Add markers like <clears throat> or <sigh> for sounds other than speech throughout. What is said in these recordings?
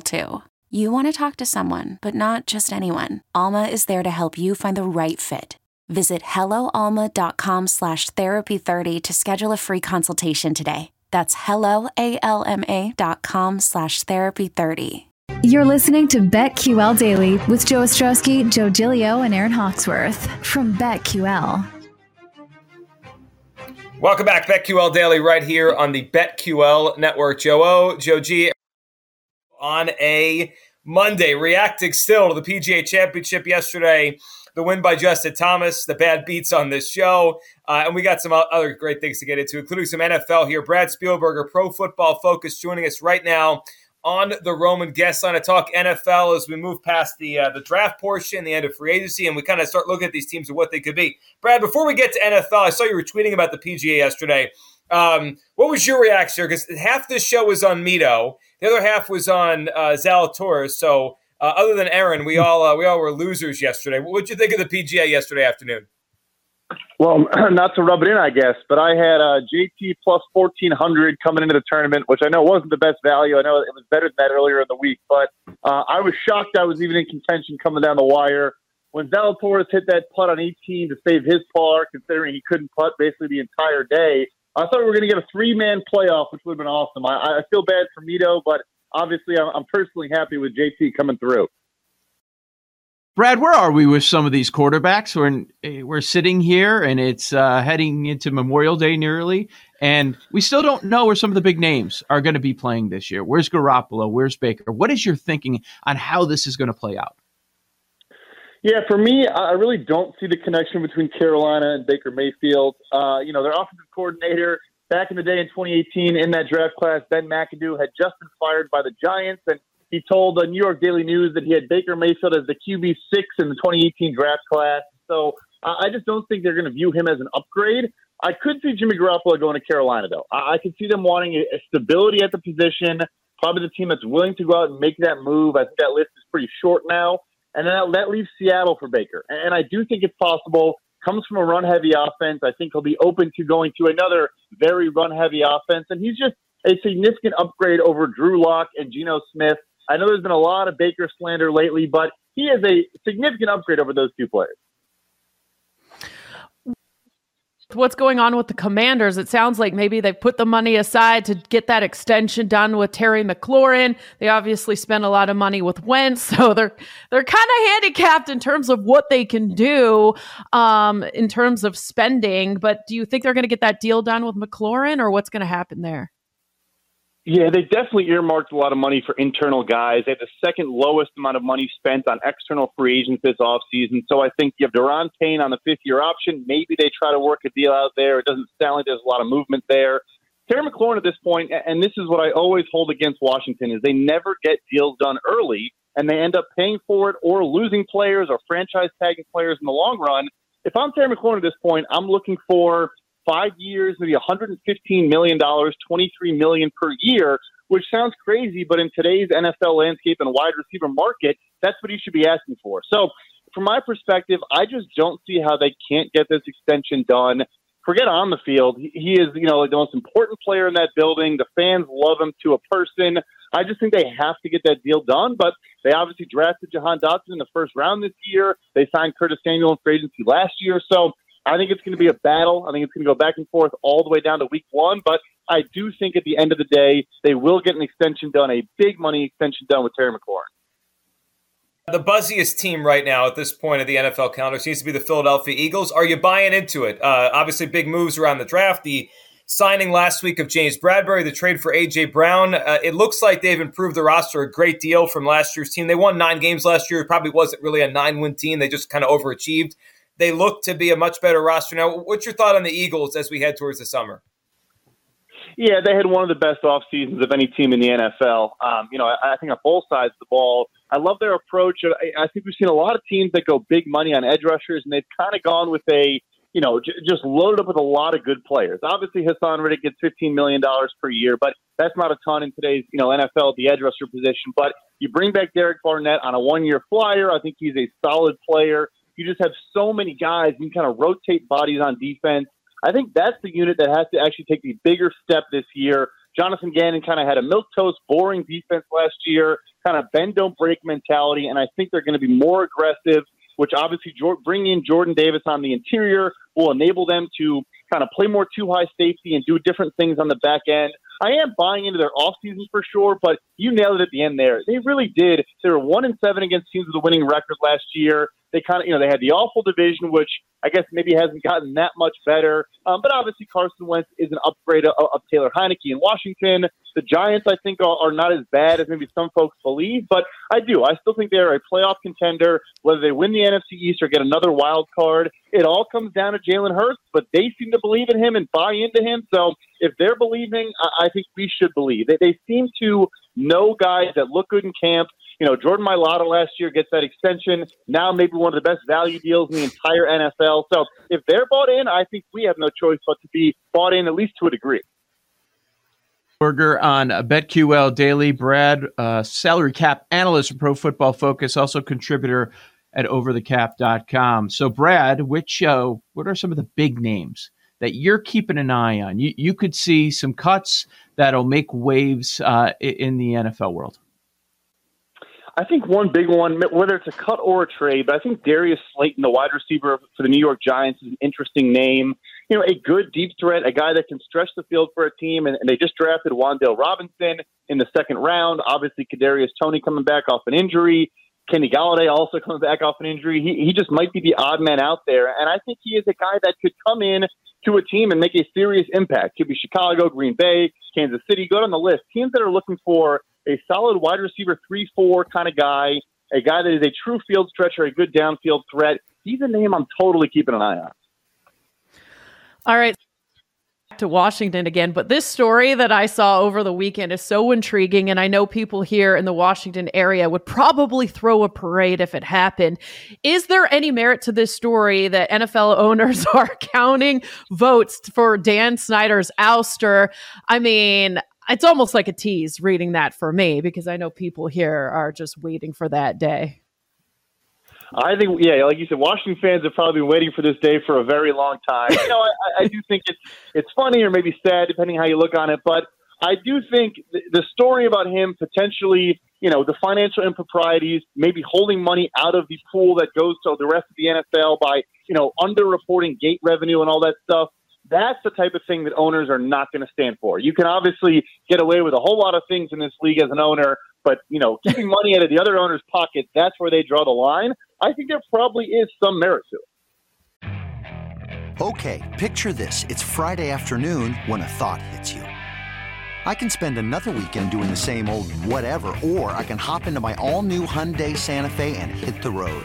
too. You want to talk to someone, but not just anyone. Alma is there to help you find the right fit. Visit helloalma.com slash therapy30 to schedule a free consultation today. That's helloalma.com slash therapy30. You're listening to BetQL Daily with Joe Ostrowski, Joe Giglio, and Aaron Hawksworth from BetQL. Welcome back, BetQL Daily, right here on the BetQL Network. Joe O, Joe G, on a Monday, reacting still to the PGA Championship yesterday, the win by Justin Thomas, the bad beats on this show, uh, and we got some other great things to get into, including some NFL here. Brad Spielberger, Pro Football Focus, joining us right now on the Roman guest line to talk NFL as we move past the uh, the draft portion, the end of free agency, and we kind of start looking at these teams and what they could be. Brad, before we get to NFL, I saw you were tweeting about the PGA yesterday. Um, what was your reaction? Because half this show was on Mito, the other half was on uh, Zalatoris. So, uh, other than Aaron, we all uh, we all were losers yesterday. What did you think of the PGA yesterday afternoon? Well, <clears throat> not to rub it in, I guess, but I had uh, JT plus 1400 coming into the tournament, which I know wasn't the best value. I know it was better than that earlier in the week, but uh, I was shocked I was even in contention coming down the wire. When Zalatoris hit that putt on 18 to save his par, considering he couldn't putt basically the entire day, I thought we were going to get a three man playoff, which would have been awesome. I, I feel bad for Mito, but obviously I'm, I'm personally happy with JT coming through. Brad, where are we with some of these quarterbacks? We're in, eh, we're sitting here, and it's uh, heading into Memorial Day nearly, and we still don't know where some of the big names are going to be playing this year. Where's Garoppolo? Where's Baker? What is your thinking on how this is going to play out? Yeah, for me, I really don't see the connection between Carolina and Baker Mayfield. Uh, you know, their offensive coordinator back in the day in 2018 in that draft class, Ben McAdoo, had just been fired by the Giants, and he told the New York Daily News that he had Baker Mayfield as the QB six in the 2018 draft class. So I just don't think they're going to view him as an upgrade. I could see Jimmy Garoppolo going to Carolina, though. I, I could see them wanting a stability at the position. Probably the team that's willing to go out and make that move. I think that list is pretty short now. And then that, leaves Seattle for Baker. And I do think it's possible. Comes from a run heavy offense. I think he'll be open to going to another very run heavy offense. And he's just a significant upgrade over Drew Lock and Geno Smith. I know there's been a lot of Baker slander lately, but he is a significant upgrade over those two players what's going on with the commanders? It sounds like maybe they put the money aside to get that extension done with terry mclaurin. They obviously spent a lot of money with wentz <laughs> so they're they're kind of handicapped in terms of what they can do um, in terms of spending but do you think they're going to get that deal done with mclaurin or what's going to happen there yeah, they definitely earmarked a lot of money for internal guys. They have the second lowest amount of money spent on external free agents this offseason. So I think you have Daron Payne on the fifth year option. Maybe they try to work a deal out there. It doesn't sound like there's a lot of movement there. Terry McLaurin at this point, and this is what I always hold against Washington, is they never get deals done early and they end up paying for it or losing players or franchise tagging players in the long run. If I'm Terry McLaurin at this point, I'm looking for five years, maybe 115 million dollars, 23 million per year, which sounds crazy, but in today's NFL landscape and wide receiver market, that's what he should be asking for. So, from my perspective, I just don't see how they can't get this extension done. Forget on the field. He is, you know, like the most important player in that building. The fans love him to a person. I just think they have to get that deal done. But they obviously drafted Jahan Dotson in the first round this year. They signed Curtis Samuel in free agency last year. So I think it's going to be a battle. I think it's going to go back and forth all the way down to week one. But I do think at the end of the day, they will get an extension done, a big money extension done with Terry McLaurin. The buzziest team right now at this point of the NFL calendar seems to be the Philadelphia Eagles. Are you buying into it? Uh, obviously, big moves around the draft. The signing last week of James Bradberry, the trade for AJ Brown. Uh, it looks like they've improved the roster a great deal from last year's team. They won nine games last year. It probably wasn't really a nine-win team. They just kind of overachieved. They look to be a much better roster now. What's your thought on the Eagles as we head towards the summer? Yeah, they had one of the best off seasons of any team in the NFL. Um, you know, I, I, think on both sides of the ball. I love their approach. I, I think we've seen a lot of teams that go big money on edge rushers, and they've kind of gone with a, you know, j- just loaded up with a lot of good players. Obviously, Haason Reddick gets $15 million per year, but that's not a ton in today's, you know, NFL, the edge rusher position. But you bring back Derek Barnett on a one-year flyer. I think he's a solid player. You just have so many guys. You kind of rotate bodies on defense. I think that's the unit that has to actually take the bigger step this year. Jonathan Gannon kind of had a milk toast, boring defense last year, kind of bend don't break mentality, and I think they're going to be more aggressive. Which obviously bringing in Jordan Davis on the interior will enable them to kind of play more two high safety and do different things on the back end. I am buying into their offseason for sure, but you nailed it at the end there. They really did. They were one and seven against teams with a winning record last year they kind of, you know, they had the awful division, which I guess maybe hasn't gotten that much better. Um, but obviously, Carson Wentz is an upgrade of, of Taylor Heinicke in Washington. The Giants, I think, are, are not as bad as maybe some folks believe, but I do. I still think they're a playoff contender. Whether they win the NFC East or get another wild card, it all comes down to Jalen Hurts. But they seem to believe in him and buy into him. So if they're believing, I, I think we should believe. They, they seem to know guys that look good in camp you know, Jordan Mailata last year gets that extension. Now maybe one of the best value deals in the entire NFL. So if they're bought in, I think we have no choice but to be bought in at least to a degree. Burger on BetQL Daily. Brad, uh, salary cap analyst Pro Football Focus, also contributor at overthecap.com. So, Brad, which uh, what are some of the big names that you're keeping an eye on? You, you could see some cuts that'll make waves uh, in the NFL world. I think one big one, whether it's a cut or a trade, but I think Darius Slayton, the wide receiver for the New York Giants, is an interesting name. You know, a good deep threat, a guy that can stretch the field for a team, and, and they just drafted Wan'Dale Robinson in the second round. Obviously, Kadarius Toney coming back off an injury. Kenny Golladay also coming back off an injury. He, he just might be the odd man out there, and I think he is a guy that could come in to a team and make a serious impact. Could be Chicago, Green Bay, Kansas City. Go down the list. Teams that are looking for a solid wide receiver three four kind of guy, a guy that is a true field stretcher, a good downfield threat. He's a name I'm totally keeping an eye on. All right. To Washington again, but this story that I saw over the weekend is so intriguing, and I know people here in the Washington area would probably throw a parade if it happened. Is there any merit to this story that NFL <laughs> owners are counting votes for Dan Snyder's ouster? I mean, it's almost like a tease reading that for me because I know people here are just waiting for that day. I think, yeah, like you said, Washington fans have probably been waiting for this day for a very long time. You know, I, I do think it's it's funny or maybe sad, depending how you look on it. But I do think the story about him potentially, you know, the financial improprieties, maybe holding money out of the pool that goes to the rest of the NFL by, you know, underreporting gate revenue and all that stuff. That's the type of thing that owners are not going to stand for. You can obviously get away with a whole lot of things in this league as an owner, but you know, keeping money out of the other owner's pocket, that's where they draw the line. I think there probably is some merit to it. Okay, picture this. It's Friday afternoon when a thought hits you. I can spend another weekend doing the same old whatever, or I can hop into my all-new Hyundai Santa Fe and hit the road.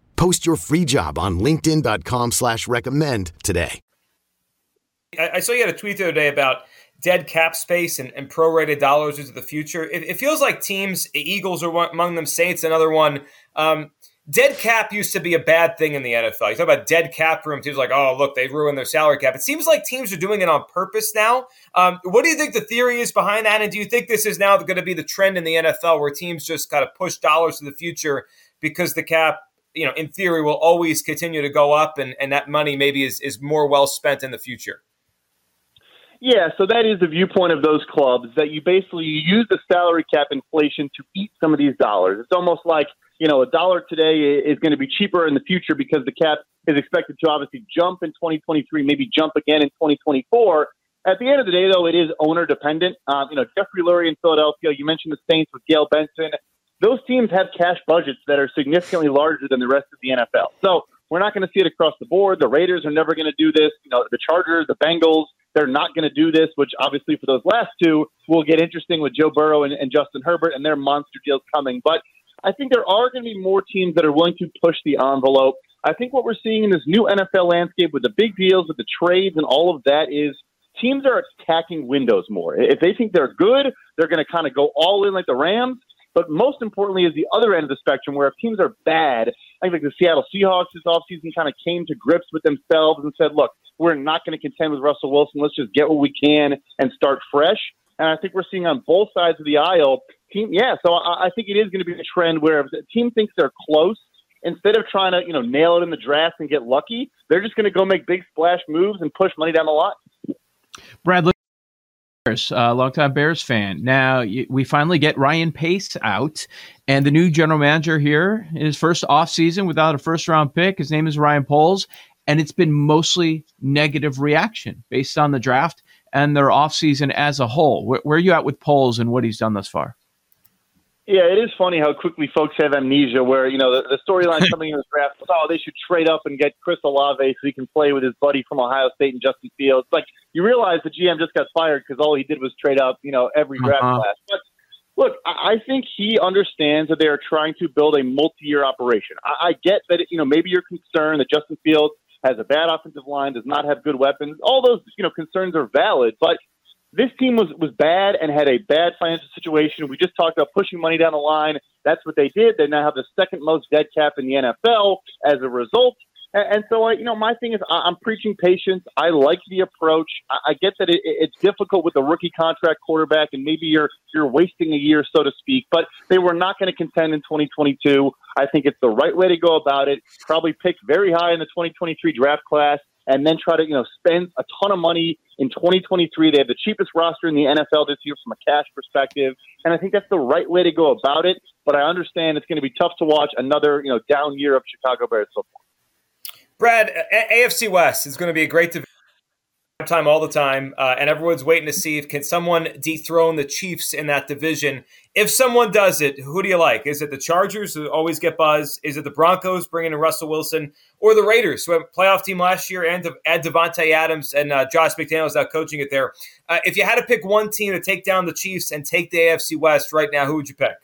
Post your free job on LinkedIn.com slash recommend today. I saw you had a tweet the other day about dead cap space and, and prorated dollars into the future. It, it, feels like teams, Eagles are one, among them, Saints another one. Um, dead cap used to be a bad thing in the NFL. You talk about dead cap room teams like, oh look, they ruined their salary cap. It seems like teams are doing it on purpose now. Um, what do you think the theory is behind that? And do you think this is now going to be the trend in the NFL where teams just kind of push dollars to the future because the cap, you know, in theory, will always continue to go up, and, and that money maybe is is more well spent in the future. Yeah, so that is the viewpoint of those clubs that you basically use the salary cap inflation to eat some of these dollars. It's almost like, you know, a dollar today is going to be cheaper in the future because the cap is expected to obviously jump in 2023, maybe jump again in 2024. At the end of the day, though, it is owner dependent. Um, you know, Jeffrey Lurie in Philadelphia, you mentioned the Saints with Gayle Benson. Those teams have cash budgets that are significantly larger than the rest of the NFL. So we're not going to see it across the board. The Raiders are never going to do this. You know, the Chargers, the Bengals, they're not going to do this, which obviously for those last two will get interesting with Joe Burrow and, and Justin Herbert and their monster deals coming. But I think there are going to be more teams that are willing to push the envelope. I think what we're seeing in this new NFL landscape with the big deals, with the trades, and all of that is teams are attacking windows more. If they think they're good, they're going to kind of go all in like the Rams. But most importantly is the other end of the spectrum where if teams are bad, I think like the Seattle Seahawks this offseason kind of came to grips with themselves and said, look, we're not going to contend with Russell Wilson. Let's just get what we can and start fresh. And I think we're seeing on both sides of the aisle, team, yeah. So I, I think it is going to be a trend where if the team thinks they're close, instead of trying to you know nail it in the draft and get lucky, they're just going to go make big splash moves and push money down the line. Bradley. Uh, longtime Bears fan. Now we finally get Ryan Pace out, and the new general manager here in his first offseason without a first round pick. His name is Ryan Poles, and it's been mostly negative reaction based on the draft and their offseason as a whole. Where, where, are you at with Poles and what he's done thus far? Yeah, it is funny how quickly folks have amnesia. Where you know the, the storyline <laughs> coming in the draft was, oh, they should trade up and get Chris Olave so he can play with his buddy from Ohio State and Justin Fields. Like you realize the GM just got fired because all he did was trade up, you know, every draft uh-huh. class. But look, I think he understands that they are trying to build a multi-year operation. I, I get that you know maybe you're concerned that Justin Fields has a bad offensive line, does not have good weapons. All those you know concerns are valid, but this team was was bad and had a bad financial situation. We just talked about pushing money down the line. That's what they did. They now have the second most dead cap in the NFL as a result. And, and so, I, you know, my thing is, I, am preaching patience. I like the approach. I, I get that it, it's difficult with a rookie contract quarterback, and maybe you're you're wasting a year, so to speak. But they were not going to contend in 2022. I think it's the right way to go about it. Probably pick very high in the 2023 draft class and then try to you know spend a ton of money in 2023. They have the cheapest roster in the NFL this year from a cash perspective, and I think that's the right way to go about it. But I understand it's going to be tough to watch another you know down year of Chicago Bears football. Brad, AFC West is going to be a great division time all the time, uh, and everyone's waiting to see if can someone dethrone the Chiefs in that division. If someone does it, who do you like? Is it the Chargers who always get buzz? Is it the Broncos bringing in Russell Wilson, or the Raiders who have a playoff team last year and add Davante Adams and uh, Josh McDaniels out coaching it there? Uh, if you had to pick one team to take down the Chiefs and take the AFC West right now, who would you pick?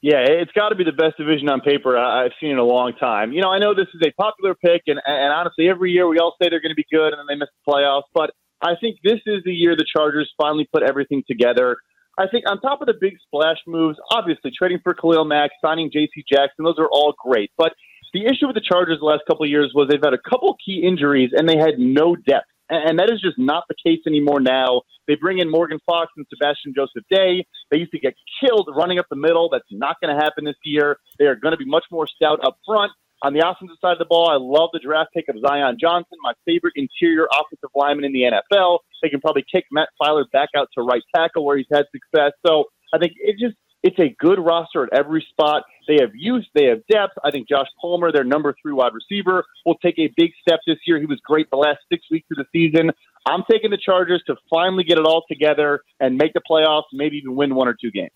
Yeah, it's got to be the best division on paper I've seen in a long time. You know, I know this is a popular pick, and, and honestly, every year we all say they're going to be good, and then they miss the playoffs. But I think this is the year the Chargers finally put everything together. I think on top of the big splash moves, obviously trading for Khalil Mack, signing J.C. Jackson, those are all great. But the issue with the Chargers the last couple of years was they've had a couple key injuries, and they had no depth. And that is just not the case anymore now. They bring in Morgan Fox and Sebastian Joseph Day. They used to get killed running up the middle. That's not going to happen this year. They are going to be much more stout up front. On the offensive side of the ball, I love the draft pick of Zion Johnson, my favorite interior offensive lineman in the NFL. They can probably kick Matt Feiler back out to right tackle where he's had success. So I think it just it's a good roster at every spot. They have youth, they have depth. I think Josh Palmer, their number three wide receiver, will take a big step this year. He was great the last six weeks of the season. I'm taking the Chargers to finally get it all together and make the playoffs, maybe even win one or two games.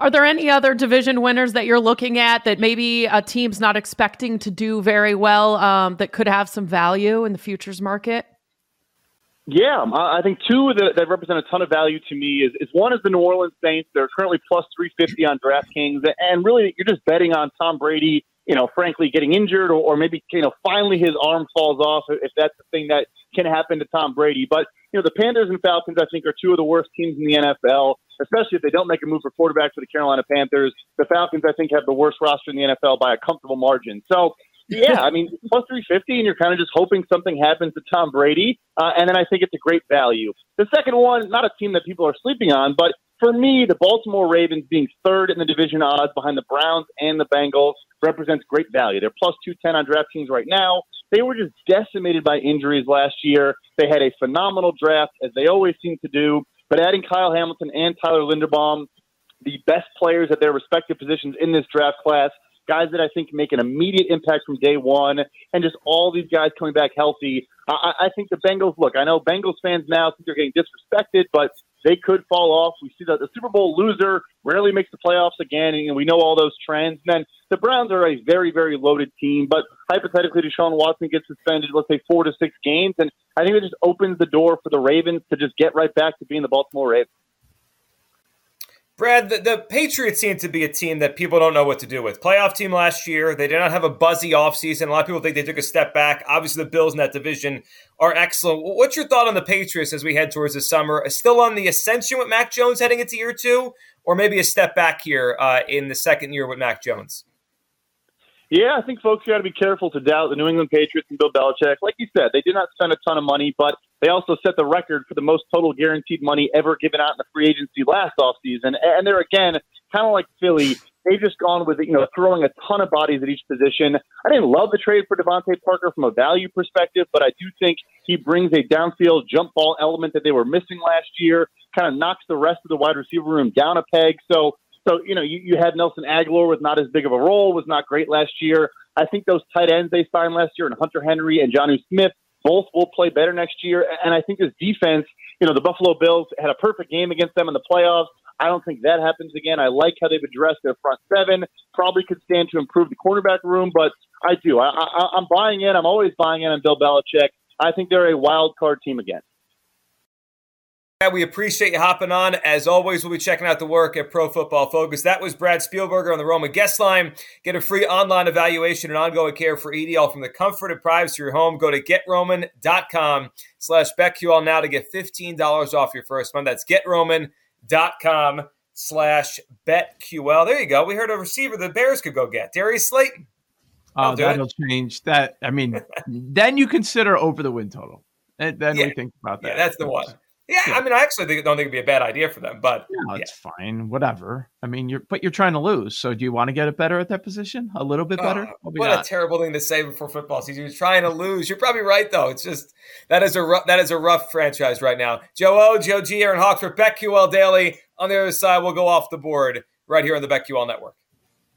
Are there any other division winners that you're looking at that maybe a team's not expecting to do very well um, that could have some value in the futures market? Yeah, um, I think two that, that represent a ton of value to me is, is one is the New Orleans Saints. They're currently plus 350 on DraftKings. And really, you're just betting on Tom Brady you know, frankly, getting injured, or, or maybe you know, finally his arm falls off if that's the thing that can happen to Tom Brady. But you know, the Panthers and Falcons, I think, are two of the worst teams in the NFL, especially if they don't make a move for quarterback for the Carolina Panthers. The Falcons, I think, have the worst roster in the NFL by a comfortable margin. So, yeah, I mean, plus 350, and you're kind of just hoping something happens to Tom Brady. Uh, and then I think it's a great value. The second one, not a team that people are sleeping on, but for me, the Baltimore Ravens being third in the division odds behind the Browns and the Bengals represents great value. They're plus 210 on DraftKings right now. They were just decimated by injuries last year. They had a phenomenal draft, as they always seem to do. But adding Kyle Hamilton and Tyler Linderbaum, the best players at their respective positions in this draft class, guys that I think make an immediate impact from day one, and just all these guys coming back healthy. I, I think the Bengals look. I know Bengals fans now think they're getting disrespected, but they could fall off. We see that the Super Bowl loser rarely makes the playoffs again, and we know all those trends. And then the Browns are a very, very loaded team, but hypothetically, Deshaun Watson gets suspended, let's say four to six games, and I think it just opens the door for the Ravens to just get right back to being the Baltimore Ravens. Brad, the, the, Patriots seem to be a team that people don't know what to do with. Playoff team last year. They did not have a buzzy offseason. A lot of people think they took a step back. Obviously, the Bills in that division are excellent. What's your thought on the Patriots as we head towards the summer? Still on the ascension with Mac Jones heading into year two, or maybe a step back here uh, in the second year with Mac Jones? Yeah, I think folks got to be careful to doubt the New England Patriots and Bill Belichick. Like you said, they did not spend a ton of money, but they also set the record for the most total guaranteed money ever given out in the free agency last offseason. And they're, again, kind of like Philly. They've just gone with, you know, throwing a ton of bodies at each position. I didn't love the trade for DeVante Parker from a value perspective, but I do think he brings a downfield jump ball element that they were missing last year, kind of knocks the rest of the wide receiver room down a peg. So so, you know, you, you had Nelson Agholor with not as big of a role, was not great last year. I think those tight ends they signed last year, and Hunter Henry and Jonnu Smith, both will play better next year. And I think this defense, you know, the Buffalo Bills had a perfect game against them in the playoffs. I don't think that happens again. I like how they've addressed their front seven. Probably could stand to improve the cornerback room, but I do. I, I, I'm buying in. I'm always buying in on Bill Belichick. I think they're a wild card team again. We appreciate you hopping on. As always, we'll be checking out the work at Pro Football Focus. That was Brad Spielberger on the Roman guest line. Get a free online evaluation and ongoing care for ED all from the comfort and privacy of your home. Go to getroman.com slash BetQL now to get $15 off your first month. That's getroman.com slash BetQL. There you go. We heard a receiver the Bears could go get. Darius Slayton. Oh, that'll it. change that. I mean, <laughs> then you consider over the win total. And then yeah. we think about that. Yeah, that's the one. Yeah, yeah, I mean, I actually think, don't think it'd be a bad idea for them, but no, yeah. it's fine, whatever. I mean, you're but you're trying to lose, so do you want to get it better at that position, a little bit better? Uh, what not? a terrible thing to say before football season. You're trying to lose. You're probably right, though. It's just that is a rough, that is a rough franchise right now. Joe O, Joe G, Aaron Hawks for BetQL Daily. On the other side, we'll go off the board right here on the BetQL Network.